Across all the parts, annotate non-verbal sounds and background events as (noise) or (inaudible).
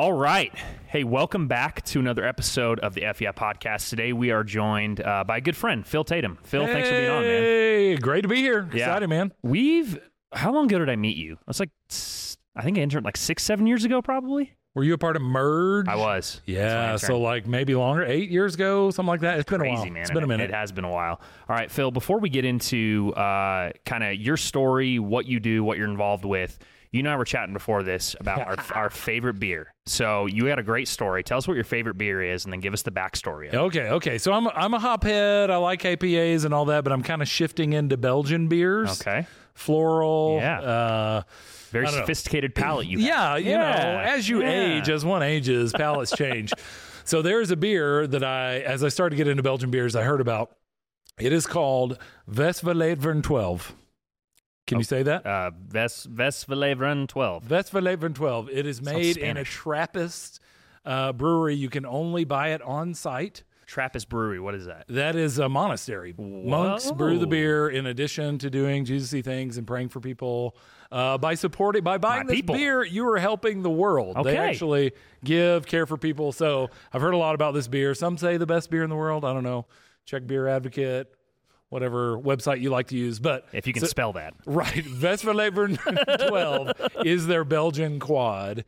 All right. Hey, welcome back to another episode of the FEI podcast. Today we are joined uh, by a good friend, Phil Tatum. Phil, thanks for being on, man. Hey, great to be here. Yeah. Excited, man. We've, how long ago did I meet you? It's like, I think I interned like six, seven years ago, probably. Were you a part of Merge? I was. I Yeah, so like maybe longer, eight years ago, something like that. It's been a while. man. It's been a It- minute. It has been a while. All right, Phil, before we get into uh, kind of your story, what you do, what you're involved with, you and I were chatting before this about our, (laughs) our favorite beer. So you had a great story. Tell us what your favorite beer is and then give us the backstory of it. Okay, okay. So I'm I'm a hophead. I like APAs and all that, but I'm kind of shifting into Belgian beers. Okay. Floral. Yeah. Uh, Very don't know. sophisticated palate you (laughs) have. yeah, you Yeah. know, as you Yeah. age, as one ages, palates change. (laughs) so there's a beer that I, as I started to get into Belgian beers, I heard about. It is called Westvleteren 12. Can you say that? Uh, Ves Vesveleveren 12. Westvleteren 12. It is made in a Trappist uh, brewery. You can only buy it on site. Trappist Brewery. What is that? That is a monastery. Monks brew the beer in addition to doing Jesus-y things and praying for people. Uh, by supporting, by buying My this people. beer, you are helping the world. They actually give, care for people. So I've heard a lot about this beer. Some say the best beer in the world. I don't know. Check Beer Advocate, whatever website you like to use. But If you can so- spell that. (laughs) Right. Westvleteren 12 (laughs) is their Belgian quad.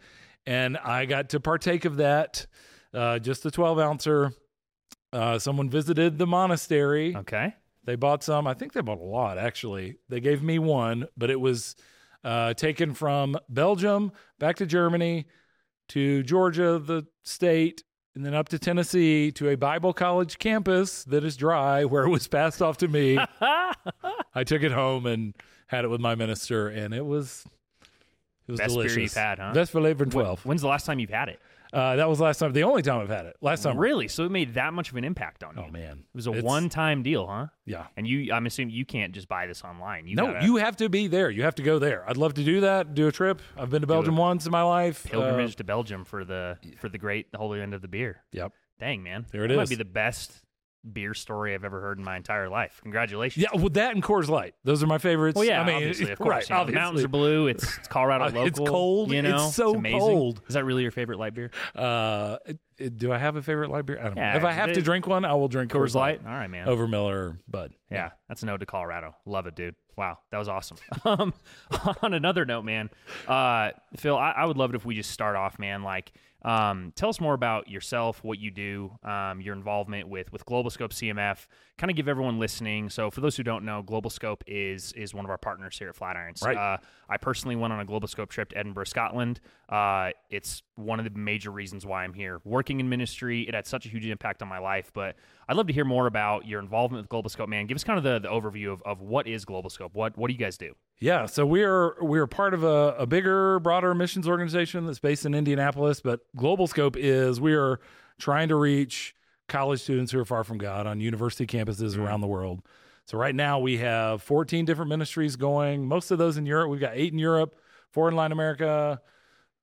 And I got to partake of that, uh, just a 12 ouncer. Uh, someone visited the monastery. Okay. They bought some. I think they bought a lot, actually. They gave me one, but it was uh, taken from Belgium back to Germany to Georgia, the state, and then up to Tennessee to a Bible college campus that is dry, (laughs) where it was passed off to me. (laughs) I took it home and had it with my minister, and it was it was Best beer delicious. you've had, huh? Best Vesperleven 12. When's the last time you've had it? Uh, that was last time. The only time I've had it. Last time, Really? So it made that much of an impact on you? Oh man, It was a It's- one-time deal, huh? Yeah. And you, I'm assuming you can't just buy this online. You No, gotta- you have to be there. You have to go there. I'd love to do that. Do a trip. I've been to Belgium once in my life. pilgrimage Uh, to Belgium for the for the great holy end of the beer. yep. Dang man, There it that Might be the best beer story I've ever heard in my entire life. Congratulations. Yeah, with that and Coors Light. Those are my favorites. Well, yeah, I mean, obviously, of (laughs) course. right, you know, the mountains are blue. It's, it's (laughs) Colorado Uh, local. it's cold. You know, It's so amazing. cold. Is that really your favorite light beer? Uh, it- it- do I have a favorite light beer? I don't Yeah, know. If I have to drink one, I will drink Coors Coors, Light. All right, man. over Miller or Bud. Yeah, that's a note to Colorado. Love it, dude. Wow, that was awesome. (laughs) um, on another note, man, uh, Phil, I, I would love it if we just start off, man. Like, um, tell us more about yourself, what you do, um, your involvement with with Globalscope CMF. Kind of give everyone listening. So, for those who don't know, Globalscope is is one of our partners here at Flatirons. Right. Uh, I personally went on a Globalscope trip to Edinburgh, Scotland. Uh, it's one of the major reasons why I'm here. Working in ministry, it had such a huge impact on my life. But I'd love to hear more about your involvement with Globalscope, man. Give us kind of the, the overview of, of what is Globalscope. What what do you guys do? Yeah, so we're we're part of a, a bigger, broader missions organization that's based in Indianapolis. But Globalscope is we are trying to reach college students who are far from God on university campuses around the world. So right now we have 14 different ministries going. Most of those in Europe. We've got eight in Europe, four in Latin America.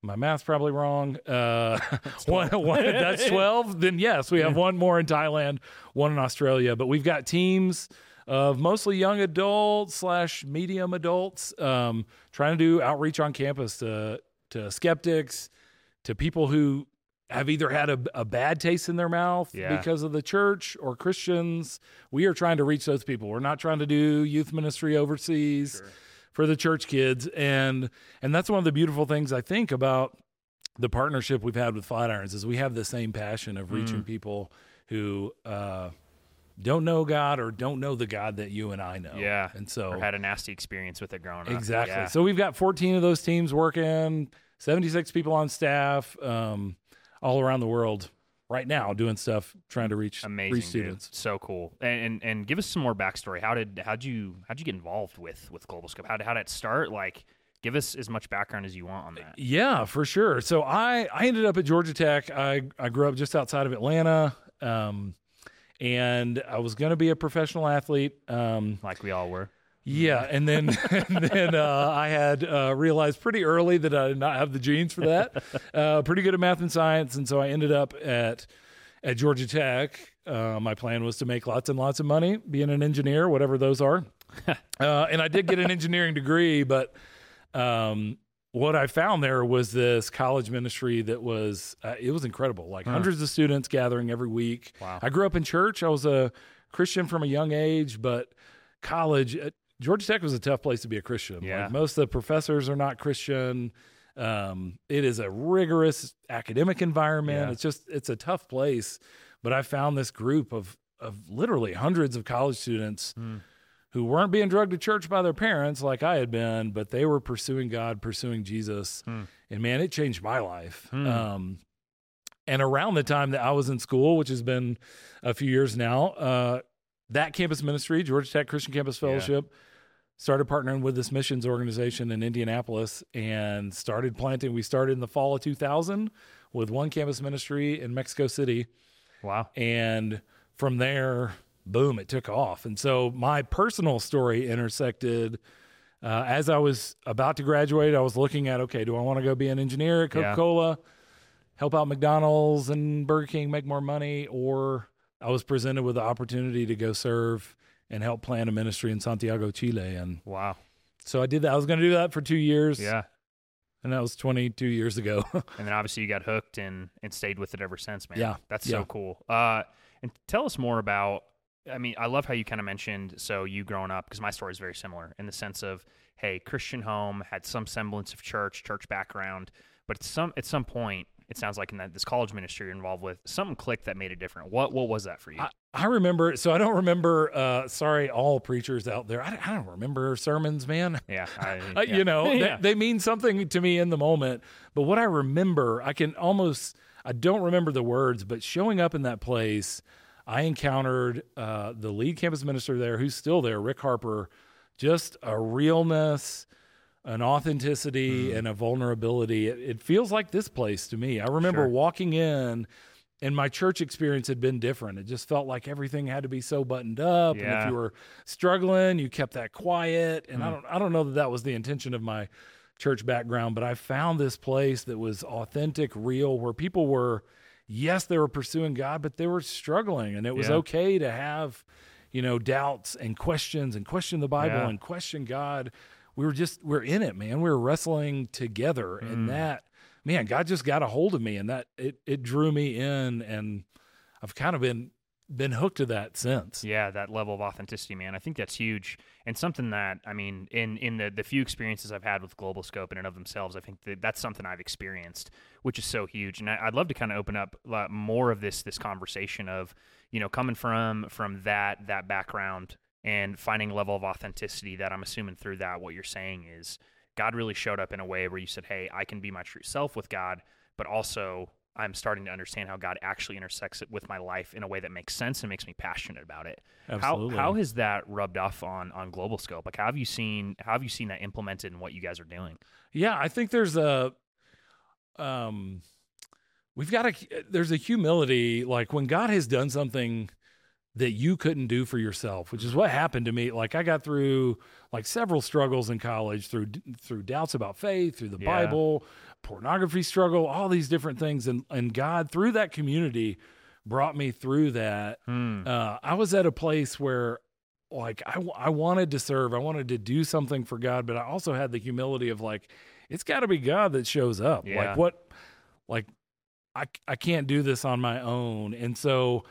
My math's probably wrong. Uh, (laughs) (laughs) one, one, that's 12. Then yes, we have one more in Thailand, one in Australia. But we've got teams of mostly young adults slash medium adults um, trying to do outreach on campus to to skeptics, to people who have either had a, a bad taste in their mouth Yeah. because of the church or Christians. We are trying to reach those people. We're not trying to do youth ministry overseas for the church kids, and and that's one of the beautiful things I think about the partnership we've had with Flatirons is we have the same passion of Mm. reaching people who uh, don't know God or don't know the God that you and I know. Yeah. and so Or had a nasty experience with it growing up. Exactly. Yeah. So we've got 14 of those teams working, 76 people on staff, um, all around the world right now doing stuff trying to reach Amazing, reach dude. students. So cool. And, and and give us some more backstory. How did how'd you how'd you get involved with with Globalscope? How did how did it start? Like, give us as much background as you want on that. Yeah, for sure. So I I ended up at Georgia Tech. I I grew up just outside of Atlanta. Um, and I was going to be a professional athlete. Um, Like we all were. Yeah, and then (laughs) and then uh, I had uh, realized pretty early that I did not have the genes for that. (laughs) uh, pretty good at math and science, and so I ended up at at Georgia Tech. Uh, my plan was to make lots and lots of money, being an engineer, whatever those are. (laughs) uh, and I did get an engineering degree, but um, what I found there was this college ministry that was uh, it was incredible. Like Huh. hundreds of students gathering every week. Wow. I grew up in church. I was a Christian from a young age, but college Georgia Tech was a tough place to be a Christian. Yeah. Like most of the professors are not Christian. Um, it is a rigorous academic environment. Yeah. It's just it's a tough place. But I found this group of of literally hundreds of college students Hmm. who weren't being drugged to church by their parents like I had been, but they were pursuing God, pursuing Jesus. Hmm. And man, it changed my life. Hmm. Um, and around the time that I was in school, which has been a few years now, uh, that campus ministry, Georgia Tech Christian Campus Yeah. Started partnering with this missions organization in Indianapolis and started planting. We started in the fall of 2000 with one campus ministry in Mexico City. Wow. And from there, boom, it took off. And so my personal story intersected uh, as I was about to graduate. I was looking at, okay, do I want to go be an engineer at Coca Cola, help out McDonald's and Burger King make more money? Or I was presented with the opportunity to go serve and help plan a ministry in Santiago, Chile. And Wow. so I did that. I was going to do that for two years. Yeah. And that was 22 years ago. (laughs) And then obviously you got hooked and and stayed with it ever since, man. Yeah, That's yeah. so cool. Uh and tell us more about I mean, I love how you kind of mentioned so you growing up because my story is very similar in the sense of hey, Christian home, had some semblance of church, church background, but at some at some point it sounds like in that this college ministry you're involved with, something clicked that made it different. What what was that for you? I, I remember, so I don't remember, uh, sorry, all preachers out there. I, I don't remember sermons, man. yeah, I, (laughs) Uh, yeah. You know, yeah. they, they mean something to me in the moment. But what I remember, I can almost, I don't remember the words, but showing up in that place, I encountered uh, the lead campus minister there, who's still there, Rick Harper, just a realness, an authenticity, and a vulnerability. It, it feels like this place to me. I remember Sure. walking in. And my church experience had been different. It just felt like everything had to be so buttoned up. And if you were struggling, you kept that quiet. And I Mm. don't I don't know that that was the intention of my church background, but I found this place that was authentic, real, where people were yes, they were pursuing God, but they were struggling and it was Yeah. okay to have, you know, doubts and questions and question the Bible Yeah. and question God. We were just we're in it, man. We were wrestling together Mm. and that man, God just got a hold of me and that it it drew me in and I've kind of been been hooked to that since. Yeah, that level of authenticity, man. I think that's huge and something that I mean, in in the the few experiences I've had with Globalscope in and of themselves, I think that that's something I've experienced, which is so huge. And I, I'd love to kind of open up uh, more of this this conversation of you know coming from from that that background and finding a level of authenticity that I'm assuming through that what you're saying is God really showed up in a way where you said, "Hey, I can be my true self with God," but also I'm starting to understand how God actually intersects it with my life in a way that makes sense and makes me passionate about it. Absolutely. How how has that rubbed off on on Globalscope? Like how have you seen how have you seen that implemented in what you guys are doing? Yeah, I think there's a um we've got a there's a humility like when God has done something that you couldn't do for yourself, which is what happened to me. Like I got through like several struggles in college through through doubts about faith, through the Yeah. Bible, pornography struggle, all these different things and and God through that community brought me through that Hmm. uh, I was at a place where like I I wanted to serve, I wanted to do something for God, but I also had the humility of like, it's got to be God that shows up. Yeah. Like what, like I, I can't do this on my own. And so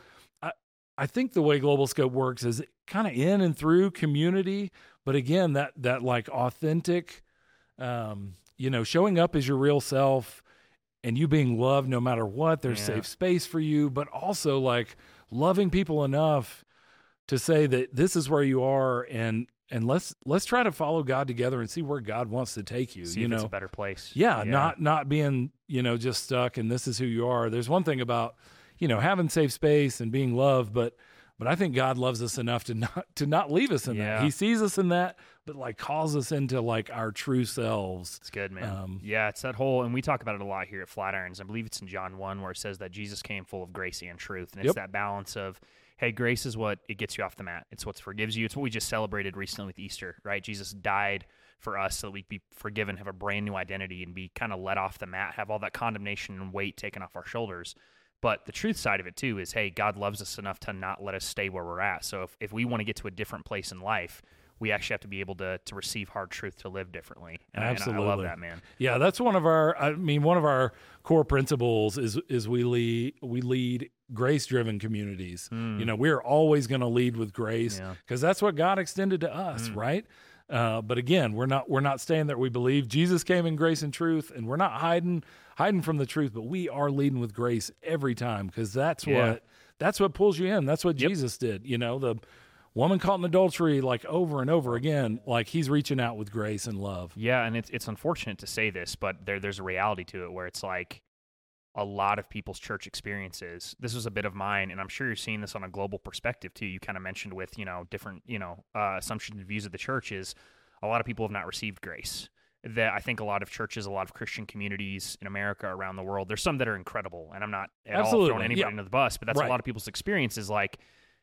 I, think the way Globalscope works is kind of in and through community, but again, that, that like authentic, um, you know, showing up as your real self and you being loved no matter what, there's Yeah. safe space for you, but also like loving people enough to say that this is where you are and and let's let's try to follow God together and see where God wants to take you. See you if know, it's a better place. yeah, not not being you know just stuck and this is who you are. There's one thing about you know having safe space and being loved, but but I think God loves us enough to not to not leave us in Yeah. that. He sees us in that, but like calls us into like our true selves. It's good, man. Um, yeah, it's that whole, and we talk about it a lot here at Flatirons. I believe it's in John 1 where it says that Jesus came full of grace and truth. And it's Yep. that balance of, hey, grace is what it gets you off the mat. It's what forgives you. It's what we just celebrated recently with Easter, right? Jesus died for us so that we'd be forgiven, have a brand new identity, and be kind of let off the mat, have all that condemnation and weight taken off our shoulders. But the truth side of it too is, hey, God loves us enough to not let us stay where we're at. So if, if we want to get to a different place in life, we actually have to be able to to receive hard truth to live differently. And, I- and I love that, man. Yeah, that's one of our. I mean, one of our core principles is is we lead we lead grace driven communities. You know, we're always going to lead with grace Hmm. Yeah. because that's what God extended to us, Mm. right? Uh, but again, we're not we're not saying that we believe Jesus came in grace and truth, and we're not hiding hiding from the truth, but we are leading with grace every time because that's Yeah. what that's what pulls you in. That's what Yep. Jesus did. You know, the woman caught in adultery, like over and over again, like he's reaching out with grace and love. Yeah, and it's it's unfortunate to say this, but there there's a reality to it where it's like a lot of people's church experiences. This was a bit of mine, and I'm sure you're seeing this on a global perspective too. You kind of mentioned with you know different you know uh, assumptions and views of the church is a lot of people have not received grace. That I think a lot of churches, a lot of Christian communities in America, around the world, there's some that are incredible, and I'm not at all Absolutely, throwing anybody yeah. under the bus, but that's Right. a lot of people's experience is like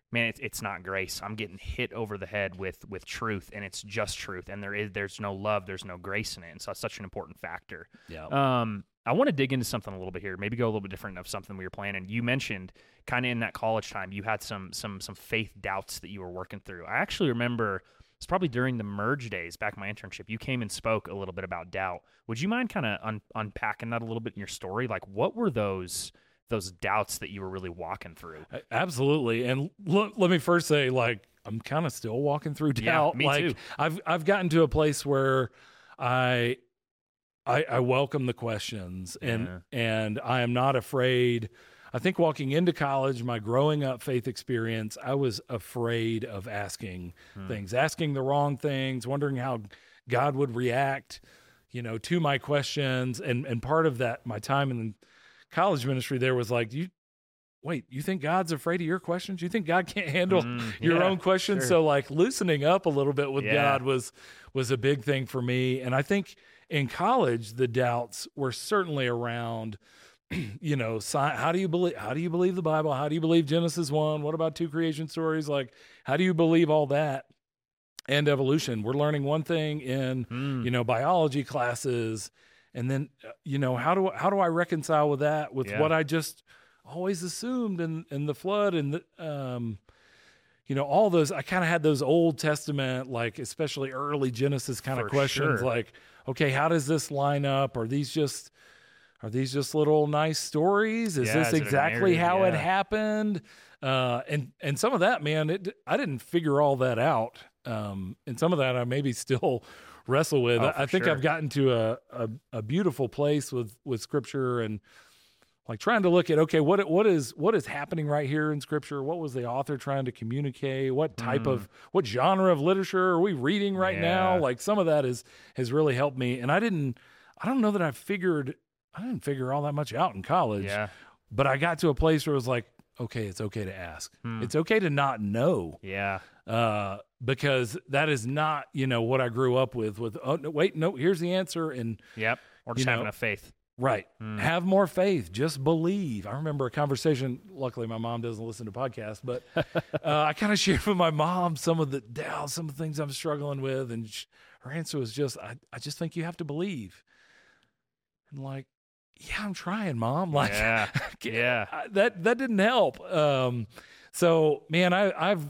man it's, it's not grace i'm getting hit over the head with with truth and it's just truth and there is there's no love there's no grace in it and so it's such an important factor Yeah. um i want to dig into something a little bit here maybe go a little bit different of something we were planning you mentioned kind of in that college time you had some some some faith doubts that you were working through i actually remember it's probably during the merge days back in my internship you came and spoke a little bit about doubt would you mind kind of un- unpacking that a little bit in your story like what were those those doubts that you were really walking through Absolutely. And look, let me first say, like, I'm kind of still walking through doubt. Yeah, me like, too. I've I've gotten to a place where I I, I welcome the questions and and I am not afraid. I think walking into college, my growing up faith experience, I was afraid of asking Hmm. things, asking the wrong things, wondering how God would react, you know, to my questions. And and part of that, my time in college ministry there was like, you wait, you think God's afraid of your questions? You think God can't handle Mm, your yeah, own questions? sure. So like loosening up a little bit with Yeah. God was was a big thing for me. And I think in college the doubts were certainly around (clears throat) you know, sci- how do you believe how do you believe the Bible? How do you believe Genesis 1? What about two creation stories? Like how do you believe all that? And evolution. We're learning one thing in Mm. you know biology classes and then uh, you know how do how do I reconcile with that with Yeah. what I just always assumed in in the flood and the, um you know all those I kind of had those Old Testament like especially early Genesis kind of questions sure. like okay how does this line up are these just are these just little nice stories? Is Yeah, this is exactly narrative? how it happened? Uh and and some of that man it I didn't figure all that out. Um and some of that I maybe still (laughs) wrestle with. Oh, I, I think sure. I've gotten to a, a a beautiful place with with scripture and like trying to look at okay what what is what is happening right here in scripture? What was the author trying to communicate? What type of what genre of literature are we reading right now? Mm. Like some of that is has really helped me. And i didn't i don't know that i figured i didn't figure all that much out in college yeah but i got to a place where it was like okay it's okay to ask Hmm. it's okay to not know yeah uh, because that is not you know what i grew up with with oh no, wait no here's the answer and Yep. Or just having know, enough faith. Right. Hmm. Have more faith. Just believe. I remember a conversation. Luckily, my mom doesn't listen to podcasts, but (laughs) uh, I kind of shared with my mom some of the doubts, some of the things I'm struggling with. And sh her answer was just, I, I just think you have to believe. And like, yeah, I'm trying, mom. (laughs) Like, Yeah. Yeah. That that didn't help. Um, so man, I, I've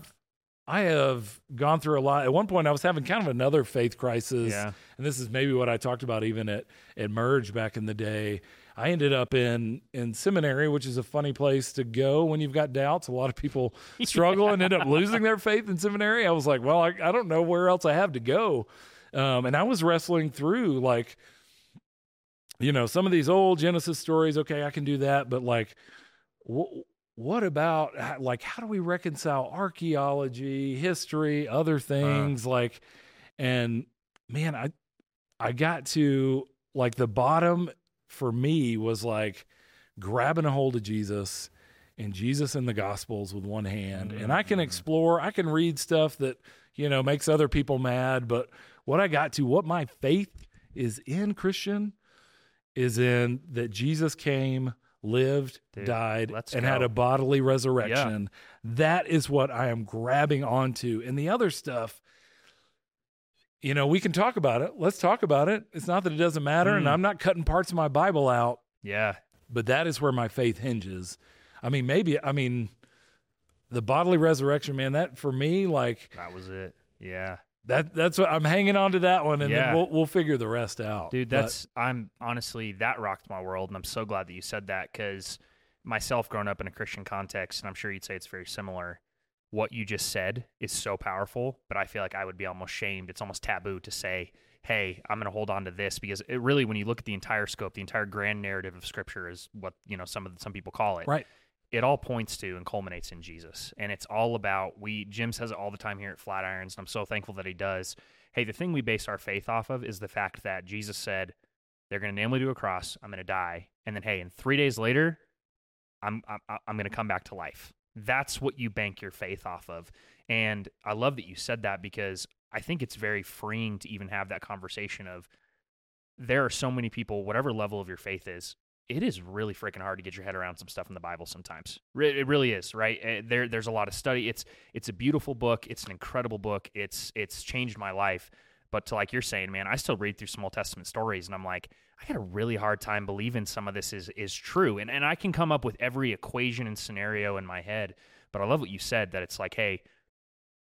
I have gone through a lot. At one point, I was having kind of another faith crisis, Yeah. and this is maybe what I talked about even at at Merge back in the day. I ended up in in seminary, which is a funny place to go when you've got doubts. A lot of people (laughs) struggle and end up losing their faith in seminary. I was like, well, I, I don't know where else I have to go, um, and I was wrestling through like you know some of these old genesis stories okay i can do that but like wh- what about like how do we reconcile archaeology history other things like and man i i got to like the bottom for me was like grabbing a hold of jesus and jesus in the gospels with one hand and i can Mhm. explore i can read stuff that you know makes other people mad but what i got to what my faith is in christian is in that Jesus came, lived, Dude, died, and had a bodily resurrection. That is what I am grabbing onto. And the other stuff, you know, we can talk about it. Let's talk about it. It's not that it doesn't matter, and Mm. I'm not cutting parts of my Bible out, Yeah. but that is where my faith hinges. I mean, maybe, I mean, the bodily resurrection, man, that for me, like, That was it. Yeah. That that's what I'm hanging on to that one, and Yeah. then we'll we'll figure the rest out, Dude, But- that's I'm honestly that rocked my world, and I'm so glad that you said that because myself growing up in a Christian context, and I'm sure you'd say it's very similar. What you just said is so powerful, but I feel like I would be almost shamed. It's almost taboo to say, "Hey, I'm going to hold on to this," because it really, when you look at the entire scope, the entire grand narrative of Scripture is what you know some of the, some people call it. right. It all points to and culminates in Jesus. And it's all about we Jim says it all the time here at Flatirons, and I'm so thankful that he does. Hey, the thing we base our faith off of is the fact that Jesus said, They're gonna nail me to a cross, I'm gonna die, and then hey, and three days later, I'm I'm I'm gonna come back to life. That's what you bank your faith off of. And I love that you said that because I think it's very freeing to even have that conversation of there are so many people, whatever level of your faith is, it is really freaking hard to get your head around some stuff in the Bible sometimes. It really is, right? Eh, There, there's a lot of study. It's it's a beautiful book. It's an incredible book. It's it's changed my life. But to like you're saying, man, I still read through some Old Testament stories, and I'm like, I got a really hard time believing some of this is is true. And and I can come up with every equation and scenario in my head. But I love what you said that it's like, hey,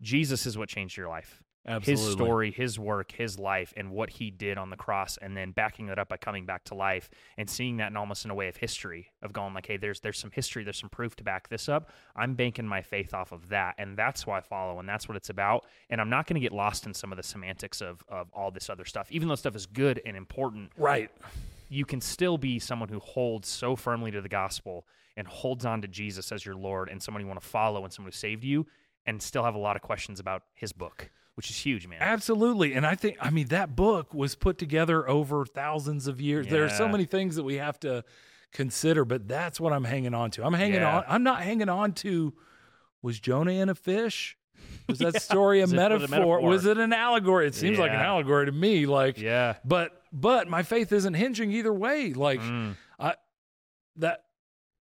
Jesus is what changed your life Absolutely. his story, his work, his life, and what he did on the cross, and then backing that up by coming back to life and seeing that in almost in a way of history of going like, hey, there's there's some history, there's some proof to back this up. I'm banking my faith off of that, and that's why I follow, and that's what it's about. And I'm not going to get lost in some of the semantics of of all this other stuff, even though stuff is good and important. Right. You can still be someone who holds so firmly to the gospel and holds on to Jesus as your Lord and someone you want to follow and someone who saved you, and still have a lot of questions about his book, which is huge, man. Absolutely. And I think, I mean, that book was put together over thousands of years. There are so many things that we have to consider, but that's what I'm hanging on to. I'm hanging Yeah. on. I'm not hanging on to, was Jonah in a fish? Was that (laughs) story a it- a metaphor? metaphor? Was it an allegory? It seems like an allegory to me. Like, Yeah. but, but my faith isn't hinging either way. Like, Mm. I, that,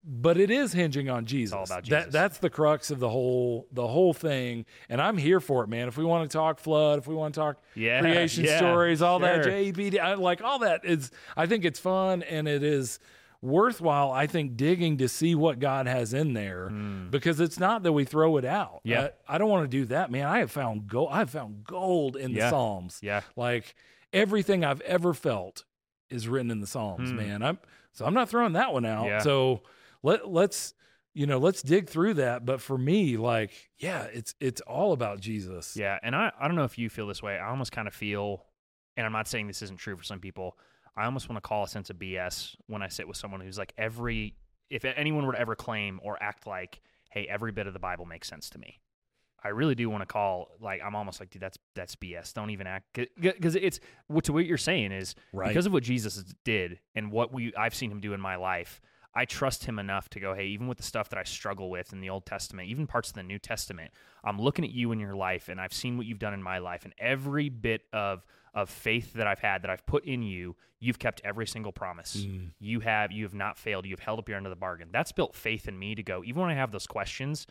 but it is hinging on Jesus. all about That Jesus. that's the crux of the whole the whole thing, and I'm here for it, man. If we want to talk flood, if we want to talk Yeah, creation yeah, stories, all that sure. JPD, I, like all that is. I think it's fun and it is worthwhile. I think digging to see what God has in there because it's not that we throw it out. Yeah. I, I don't want to do that, man. I have found gold. I've found gold in the Psalms. Yeah. Like everything I've ever felt is written in the Psalms, Hmm. man. I'm so I'm not throwing that one out. Yeah. So let let's you know let's dig through that. But for me, like yeah, it's it's all about Jesus. Yeah. And I, I don't know if you feel this way. I almost kind of feel, and I'm not saying this isn't true for some people, I almost want to call a sense of BS when I sit with someone who's like, every, if anyone were to ever claim or act like, hey, every bit of the Bible makes sense to me. I really do want to call like I'm almost like dude that's that's BS. Don't even act because it's what to what you're saying is Right. because of what Jesus did and what we I've seen him do in my life. I trust him enough to go, hey, even with the stuff that I struggle with in the Old Testament, even parts of the New Testament, I'm looking at you in your life and I've seen what you've done in my life and every bit of of faith that I've had that I've put in you, you've kept every single promise. Mm. You have you have not failed. You've held up your end of the bargain. That's built faith in me to go, even when I have those questions,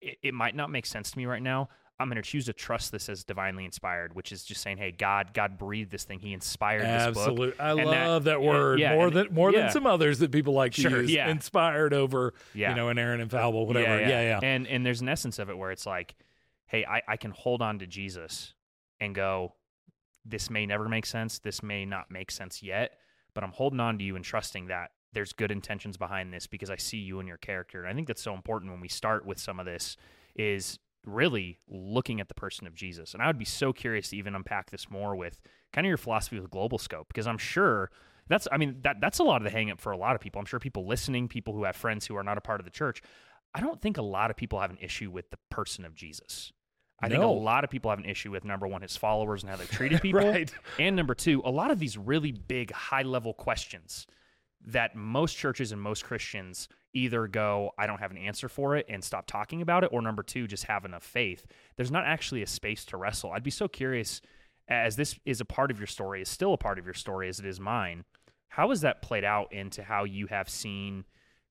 it, it might not make sense to me right now. I'm going to choose to trust this as divinely inspired, which is just saying, "Hey, God, God breathed this thing. He inspired this book." Absolutely, I And love that, yeah, word yeah, more than more yeah. than some others that people like to Sure, use. yeah. Inspired over Yeah. you know inerrant, infallible, whatever. Yeah, yeah. And and there's an essence of it where it's like, hey, I, I can hold on to Jesus and go, this may never make sense. This may not make sense yet, but I'm holding on to you and trusting that there's good intentions behind this because I see you and your character. And I think that's so important when we start with some of this is really looking at the person of Jesus. And I would be so curious to even unpack this more with kind of your philosophy with Globalscope because I'm sure that's I mean that that's a lot of the hang up for a lot of people. I'm sure people listening, people who have friends who are not a part of the church. I don't think a lot of people have an issue with the person of Jesus. I think a lot of people have an issue with number one, his followers and how they've treated (laughs) people. Right. And number two, a lot of these really big, high level questions that most churches and most Christians either go, I don't have an answer for it and stop talking about it, or number two, just have enough faith. There's not actually a space to wrestle. I'd be so curious, as this is a part of your story, is still a part of your story as it is mine. How has that played out into how you have seen,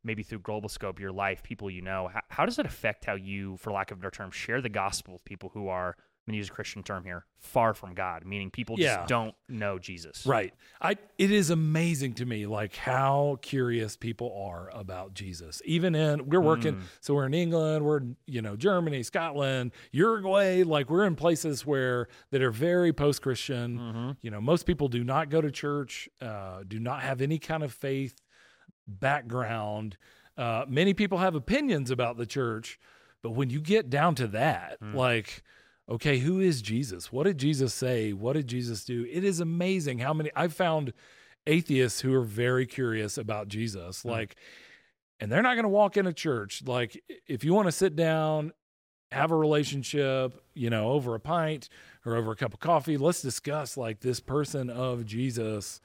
maybe through Globalscope, your life, people you know? How, how does it affect how you, for lack of a better term, share the gospel with people who are I'm gonna use a Christian term here, far from God, meaning people just Yeah. don't know Jesus. Right. I it is amazing to me like how curious people are about Jesus. Even in we're working Mm. so we're in England, we're in, you know, Germany, Scotland, Uruguay, like we're in places where that are very post-Christian. Mm-hmm. You know, most people do not go to church, uh, do not have any kind of faith background. Uh, many people have opinions about the church, but when you get down to that, Mm. like, okay, who is Jesus? What did Jesus say? What did Jesus do? It is amazing how many I've found atheists who are very curious about Jesus. Like, and they're not going to walk in a church. Like, if you want to sit down, have a relationship, you know, over a pint or over a cup of coffee, let's discuss like this person of Jesus.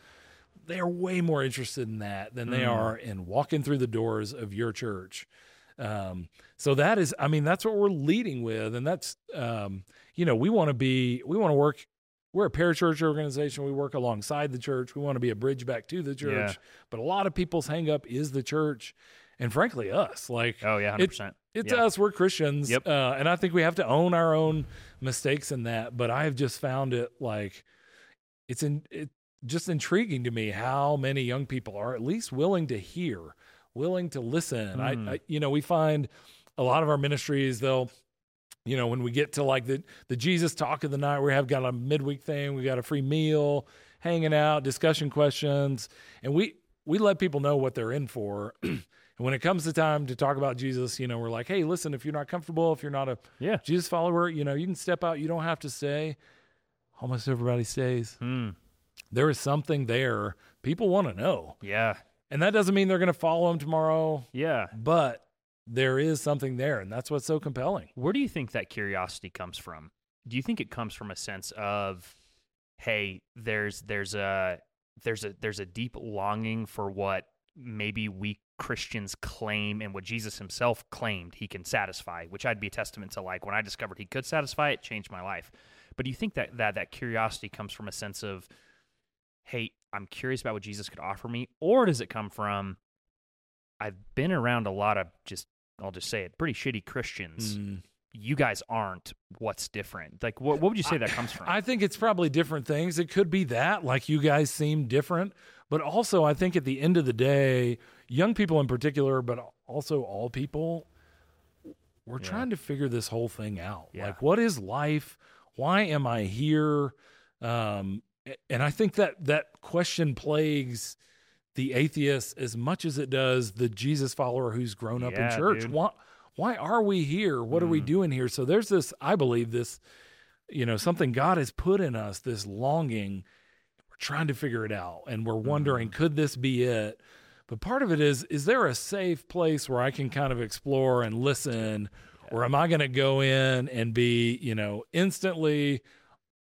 They are way more interested in that than they Mm. are in walking through the doors of your church. Um, so that is, I mean, that's what we're leading with. And that's, um, you know, we want to be, we want to work, we're a parachurch organization. We work alongside the church. We want to be a bridge back to the church. Yeah. But a lot of people's hang up is the church and frankly, us. Like, Oh yeah, hundred percent. it's Yeah. us. We're Christians. Yep. Uh, and I think we have to own our own mistakes in that. But I have just found it like it's in it just intriguing to me how many young people are at least willing to hear, willing to listen. Mm. I, I you know, we find a lot of our ministries they'll you know, when we get to like the the Jesus talk of the night, we have got a midweek thing, we got a free meal, hanging out, discussion questions, and we we let people know what they're in for. (clears throat) and when it comes to time to talk about Jesus, you know, we're like, hey, listen, if you're not comfortable, if you're not a Yeah. Jesus follower, you know, you can step out. You don't have to stay. Almost everybody stays. Hmm. There is something there. People want to know. Yeah. And that doesn't mean they're going to follow him tomorrow, Yeah. but there is something there. And that's what's so compelling. Where do you think that curiosity comes from? Do you think it comes from a sense of, hey, there's there's a there's a there's a deep longing for what maybe we Christians claim and what Jesus himself claimed he can satisfy, which I'd be a testament to like when I discovered he could satisfy it, changed my life. But do you think that that that curiosity comes from a sense of, hey, I'm curious about what Jesus could offer me, or does it come from I've been around a lot of just I'll just say it, pretty shitty Christians Mm. you guys aren't what's different like what, what would you say that comes from I think it's probably different things. It could be that, like you guys seem different, but also I think at the end of the day, young people in particular, but also all people, we're Yeah. trying to figure this whole thing out. Yeah. Like, what is life? Why am I here? Um, and I think that that question plagues the atheist as much as it does the Jesus follower who's grown up in church. dude. Why, why are we here? What are we Mhm. doing here? So there's this, I believe, this you know something god has put in us this longing we're trying to figure it out and we're wondering could this be it but part of it is is there a safe place where i can kind of explore and listen or am i going to go in and be you know instantly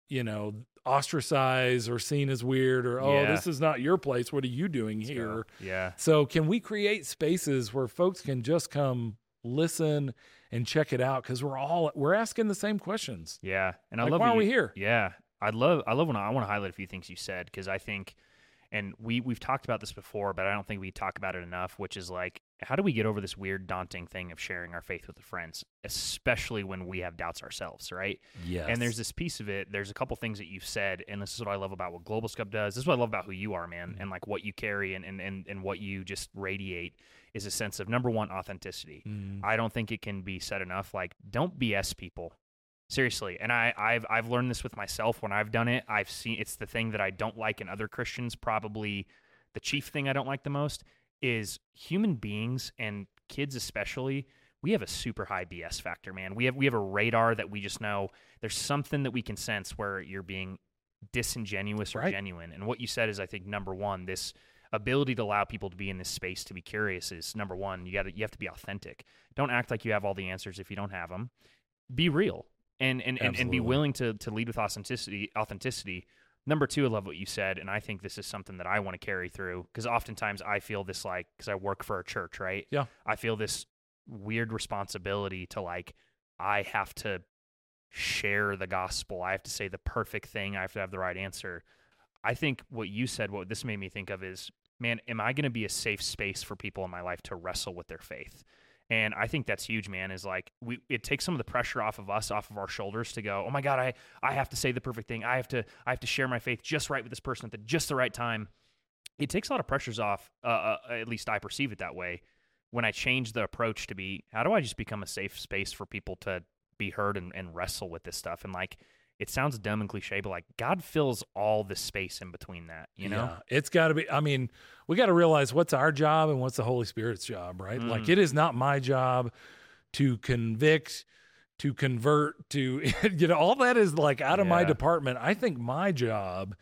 you know ostracized or seen as weird or oh Yeah. this is not your place. What are you doing here? yeah. So can we create spaces where folks can just come listen and check it out? Because we're all we're asking the same questions. Yeah. And i Like, love why that are we you- here? yeah. I love i love when i, I want to highlight a few things you said because i think and we we've talked about this before but i don't think we talk about it enough which is like how do we get over this weird daunting thing of sharing our faith with the friends especially when we have doubts ourselves right Yeah. And there's this piece of it. There's a couple things that you've said, and this is what I love about what Globalscope does. This is what I love about who you are, man, Mm-hmm. and like what you carry and, and, and, and what you just radiate is a sense of number one, authenticity. Mm. I don't think it can be said enough. Like, don't BS people. Seriously. And I, I've I've learned this with myself when I've done it. I've seen it's the thing that I don't like in other Christians, probably the chief thing I don't like the most is human beings and kids especially we have a super high BS factor, man. We have we have a radar that we just know there's something that we can sense where you're being disingenuous or Right. genuine. And what you said is I think number 1, this ability to allow people to be in this space to be curious is number 1. You got to you have to be authentic. Don't act like you have all the answers if you don't have them. Be real. And and, and, and be willing to to lead with authenticity authenticity. Number two, I love what you said, and I think this is something that I want to carry through because oftentimes I feel this like because I work for a church, right? Yeah. I feel this weird responsibility to like I have to share the gospel. I have to say the perfect thing. I have to have the right answer. I think what you said, what this made me think of is, man, am I going to be a safe space for people in my life to wrestle with their faith? And I think that's huge, man. Is like we it takes some of the pressure off of us, off of our shoulders to go, oh my God, I I have to say the perfect thing. I have to I have to share my faith just right with this person at the just the right time. It takes a lot of pressures off. Uh, uh, at least I perceive it that way. When I change the approach to be, how do I just become a safe space for people to be heard and, and wrestle with this stuff? And like, it sounds dumb and cliche, but like God fills all the space in between that, you know? Yeah, it's got to be. I mean, we got to realize what's our job and what's the Holy Spirit's job, right? Mm. Like, it is not my job to convict, to convert, to, (laughs) you know, all that is like out of my department. I think my job,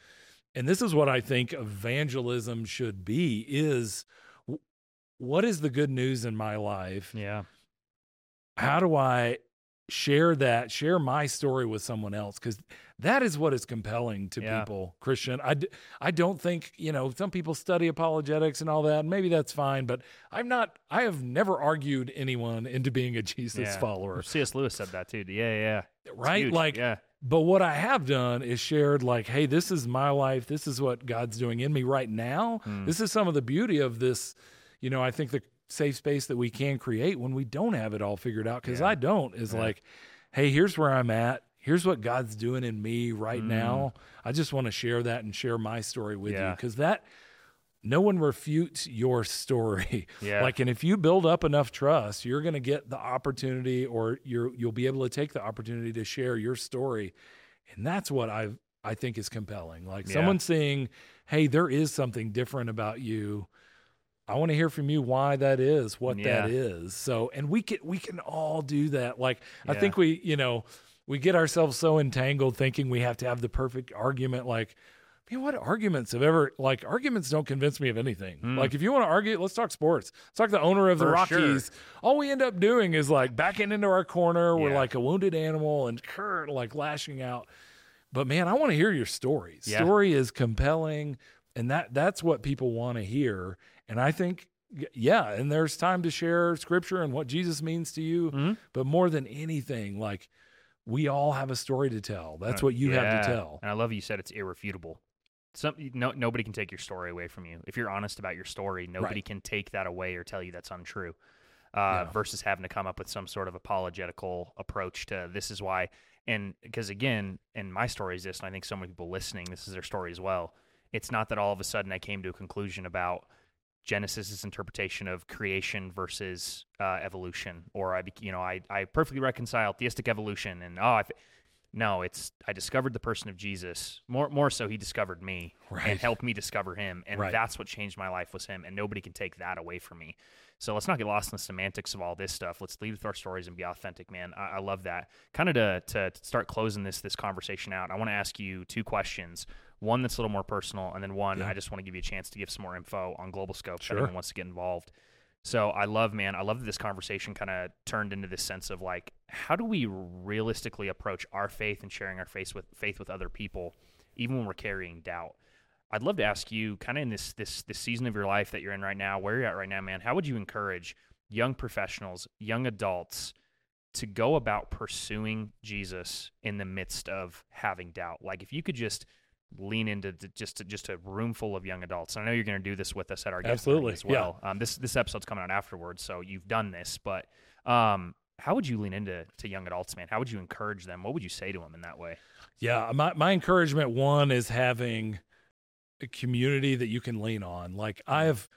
and this is what I think evangelism should be, is what is the good news in my life? Yeah. how do I share that, share my story with someone else? Because that is what is compelling to Yeah. people, Christian. I, d- I don't think, you know, some people study apologetics and all that, and maybe that's fine, but I'm not, I have never argued anyone into being a Jesus yeah. follower, C.S. Lewis said that too. Yeah, yeah. It's right? huge. Like, yeah. but what I have done is shared, like, hey, this is my life. This is what God's doing in me right now. Mm. This is some of the beauty of this. You know, I think the safe space that we can create when we don't have it all figured out, because Yeah. I don't, is Yeah. like, hey, here's where I'm at. Here's what God's doing in me right Mm. now. I just want to share that and share my story with you because that no one refutes your story. (laughs) Yeah. Like, and if you build up enough trust, you're going to get the opportunity, or you're you'll be able to take the opportunity to share your story, and that's what I I think is compelling. Like Yeah. someone saying, "Hey, there is something different about you." I want to hear from you why that is, what that Yeah. is. So, and we can we can all do that. Like I think we, you know, we get ourselves so entangled thinking we have to have the perfect argument. Like, man, what arguments have ever like arguments don't convince me of anything. Mm. Like, if you want to argue, let's talk sports. Let's talk the owner of the For Rockies. All we end up doing is like backing into our corner. We're like a wounded animal and cur- like lashing out. But man, I want to hear your story. Yeah. Story is compelling, and that that's what people want to hear. And I think, yeah, and there's time to share scripture and what Jesus means to you. Mhm. But more than anything, like we all have a story to tell. That's Uh, what you have to tell. And I love you said it's irrefutable. Some no nobody can take your story away from you. If you're honest about your story, nobody Right. can take that away or tell you that's untrue. Uh, Yeah. Versus having to come up with some sort of apologetical approach to this is why. And because again, and my story is this, and I think so many people listening, this is their story as well. It's not that all of a sudden I came to a conclusion about Genesis's interpretation of creation versus uh, evolution, or I, you know, I, I perfectly reconcile theistic evolution, and oh, I, f- no, it's I discovered the person of Jesus. More, more so, he discovered me Right. and helped me discover him, and Right. that's what changed my life was him, and nobody can take that away from me. So let's not get lost in the semantics of all this stuff. Let's lead with our stories and be authentic, man. I, I love that. Kind of to, to to start closing this this conversation out, I want to ask you two questions. One that's a little more personal, and then one Yeah. I just want to give you a chance to give some more info on Globalscope. Sure. If anyone wants to get involved. So I love, man, I love that this conversation kind of turned into this sense of like, how do we realistically approach our faith and sharing our faith with faith with other people, even when we're carrying doubt? I'd love to ask you, kind of in this this this season of your life that you're in right now, where you're at right now, man. How would you encourage young professionals, young adults, to go about pursuing Jesus in the midst of having doubt? Like, if you could just lean into just just a room full of young adults. I know you're going to do this with us at our Absolutely, as well. Um, this this episode's coming out afterwards, so you've done this. But um, how would you lean into to young adults, man? How would you encourage them? What would you say to them in that way? Yeah, my my encouragement one is having a community that you can lean on. Like I have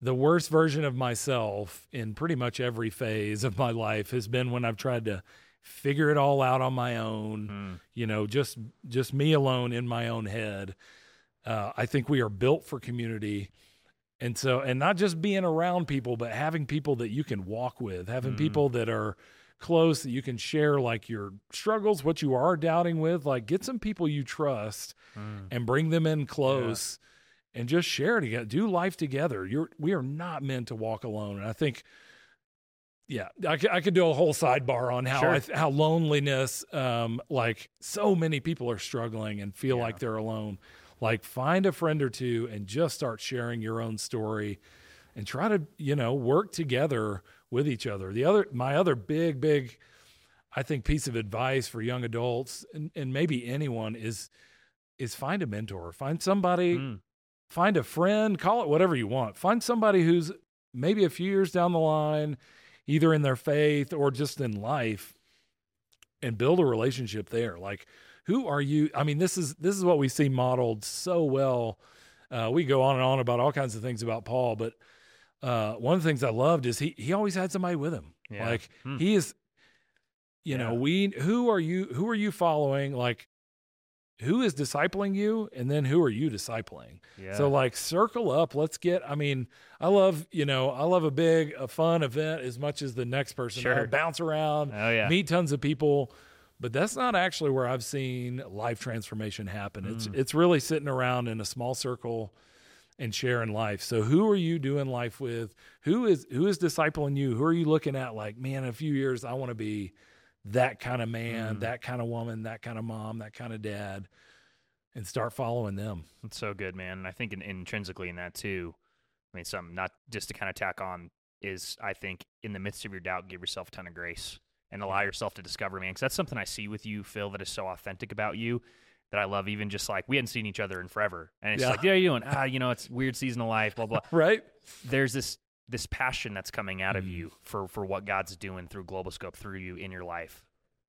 the worst version of myself in pretty much every phase of my life has been when I've tried to figure it all out on my own, Mm, you know, just just me alone in my own head. Uh, I think we are built for community. And so, and not just being around people, but having people that you can walk with, having Mhm. people that are close that you can share like your struggles, what you are doubting with. Like, get some people you trust mm, and bring them in close and just share together, do life together. You're, we are not meant to walk alone. And I think, yeah, I, could- I could do a whole sidebar on how Sure. I, how loneliness, um, like so many people are struggling and feel Yeah. like they're alone. Like find a friend or two and just start sharing your own story and try to, you know, work together with each other. The other, my other big, big, I think piece of advice for young adults and, and maybe anyone is, is find a mentor, find somebody, mm. find a friend, call it whatever you want. Find somebody who's maybe a few years down the line either in their faith or just in life and build a relationship there. Like, who are you? I mean, this is this is what we see modeled so well. Uh, we go on and on about all kinds of things about Paul, but uh, one of the things I loved is he he always had somebody with him. Yeah. Like Hmm. he is, you know, we who are you? Who are you following? Like, who is discipling you, and then who are you discipling? Yeah. So like circle up. Let's get. I mean, I love you know I love a big a fun event as much as the next person. Sure. I bounce around, oh yeah. meet tons of people, but that's not actually where I've seen life transformation happen. It's Mm. it's really sitting around in a small circle and sharing life. So who are you doing life with? Who is who is discipling you? Who are you looking at like, man, in a few years I want to be that kind of man, Mm. that kind of woman, that kind of mom, that kind of dad and start following them. It's so good, man. And I think in, intrinsically in that too, I mean, something not just to kind of tack on is I think in the midst of your doubt, give yourself a ton of grace and allow yourself to discover, man. Because that's something I see with you, Phil, that is so authentic about you that I love. Even just like we hadn't seen each other in forever, and it's Yeah. like, yeah, you doing? Ah, you know, it's weird season of life, blah blah. (laughs) Right? There's this this passion that's coming out of Mhm. you for for what God's doing through Globalscope through you in your life.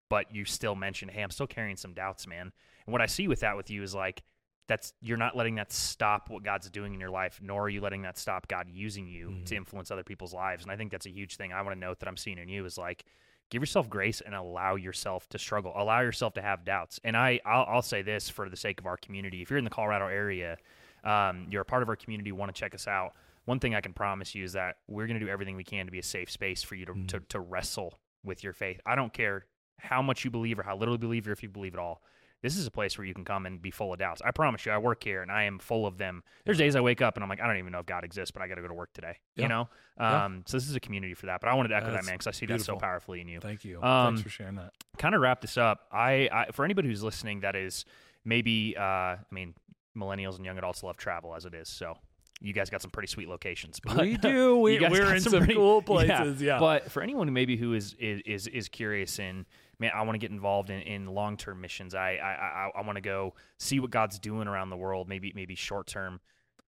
But you still mentioned, hey, I'm still carrying some doubts, man. And what I see with that with you is like that's you're not letting that stop what God's doing in your life, nor are you letting that stop God using you Mhm. to influence other people's lives. And I think that's a huge thing I want to note that I'm seeing in you is like give yourself grace and allow yourself to struggle, allow yourself to have doubts. And I I'll, I'll say this for the sake of our community: if you're in the Colorado area, um, you're a part of our community, want to check us out. One thing I can promise you is that we're going to do everything we can to be a safe space for you to, Mhm. to, to wrestle with your faith. I don't care how much you believe or how little you believe or if you believe at all. This is a place where you can come and be full of doubts. I promise you, I work here and I am full of them. There's days I wake up and I'm like, I don't even know if God exists, but I got to go to work today. Yeah. You know, Yeah. um, so this is a community for that. But I wanted to echo that, man, because I see that so powerfully in you Thank you. Um, Thanks for sharing that. kind of wrap this up, I, I for anybody who's listening that is maybe uh, I mean millennials and young adults love travel as it is, so you guys got some pretty sweet locations. (laughs) But we do. (laughs) We, we're in some pretty- cool (laughs) places. Yeah. But for anyone who maybe who is is is, is curious and man, I want to get involved in, in long term missions. I I I, I want to go see what God's doing around the world. Maybe maybe short term.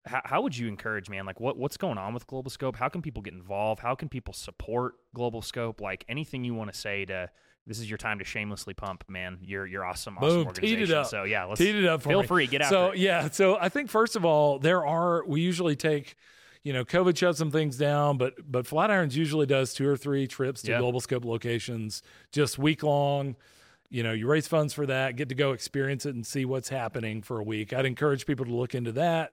How, how would you encourage, man? Like, what what's going on with Globalscope? How can people get involved? How can people support Globalscope? Like anything you want to say to this is your time to shamelessly pump, man. You're you're awesome, awesome Boom, teed it organization. up. So yeah, let's Teed it up for feel me. free, get out. so yeah, so I think first of all, there are we usually take, you know, COVID shut some things down, but but Flatirons usually does two or three trips to Yeah. Globalscope locations, just week long. You know, you raise funds for that, get to go experience it and see what's happening for a week. I'd encourage people to look into that.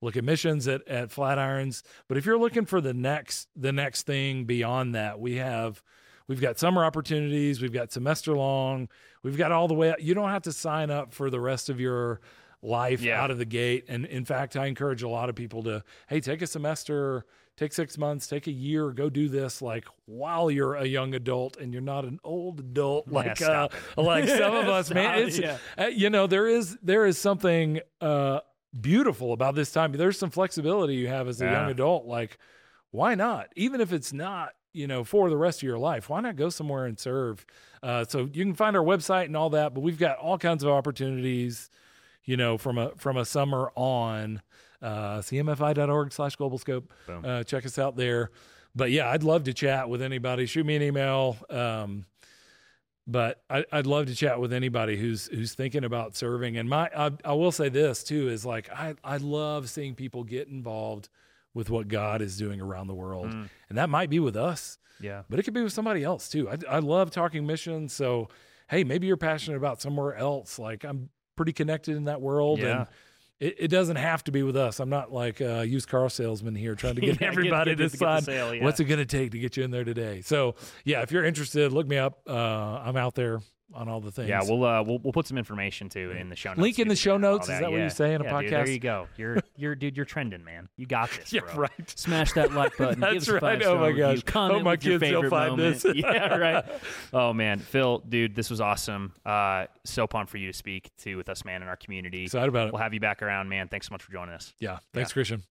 Look at missions at, at Flatirons. But if you're looking for the next the next thing beyond that, we have we've got summer opportunities, we've got semester long, we've got all the way Up. you don't have to sign up for the rest of your life Yeah. out of the gate. And in fact, I encourage a lot of people to, hey, take a semester, take six months, take a year, go do this like while you're a young adult and you're not an old adult Yeah, like uh, like (laughs) some of us, man. It's yeah. uh, you know there is there is something uh, beautiful about this time. There's some flexibility you have as a young adult. Like, why not? Even if it's not you know for the rest of your life, why not go somewhere and serve? Uh, so you can find our website and all that, but we've got all kinds of opportunities. You know, from a from a summer on, uh, cmfi.org slash globalscope. Uh, check us out there. But yeah, I'd love to chat with anybody. Shoot me an email. Um, but I, I'd love to chat with anybody who's who's thinking about serving. And my I, I will say this too is like I I love seeing people get involved with what God is doing around the world, Mm. and that might be with us, Yeah. but it could be with somebody else too. I I love talking missions. So hey, maybe you're passionate about somewhere else. Like I'm pretty connected in that world, Yeah. and it, it doesn't have to be with us. I'm not like a used car salesman here trying to get (laughs) get- everybody get- to get the sign. yeah. What's it going to take to get you in there today? So yeah, if you're interested, look me up. Uh, I'm out there on all the things. Yeah, we'll uh we'll, we'll put some information too in the show notes. Link in the show notes, all is that what you say in a podcast? Dude, there you go. You're (laughs) you're dude. You're trending, man. You got this. yeah, bro. right. Smash that like (laughs) button. give That's us right. five-star Oh my review. gosh. Comment Hope my kids don't favorite find moment. this. (laughs) yeah, right. Oh man, Phil, dude, this was awesome. Uh, so pumped for you to speak to with us, man, in our community. Excited about it. We'll have you back around, man. Thanks so much for joining us. Yeah. Thanks, Yeah. Christian.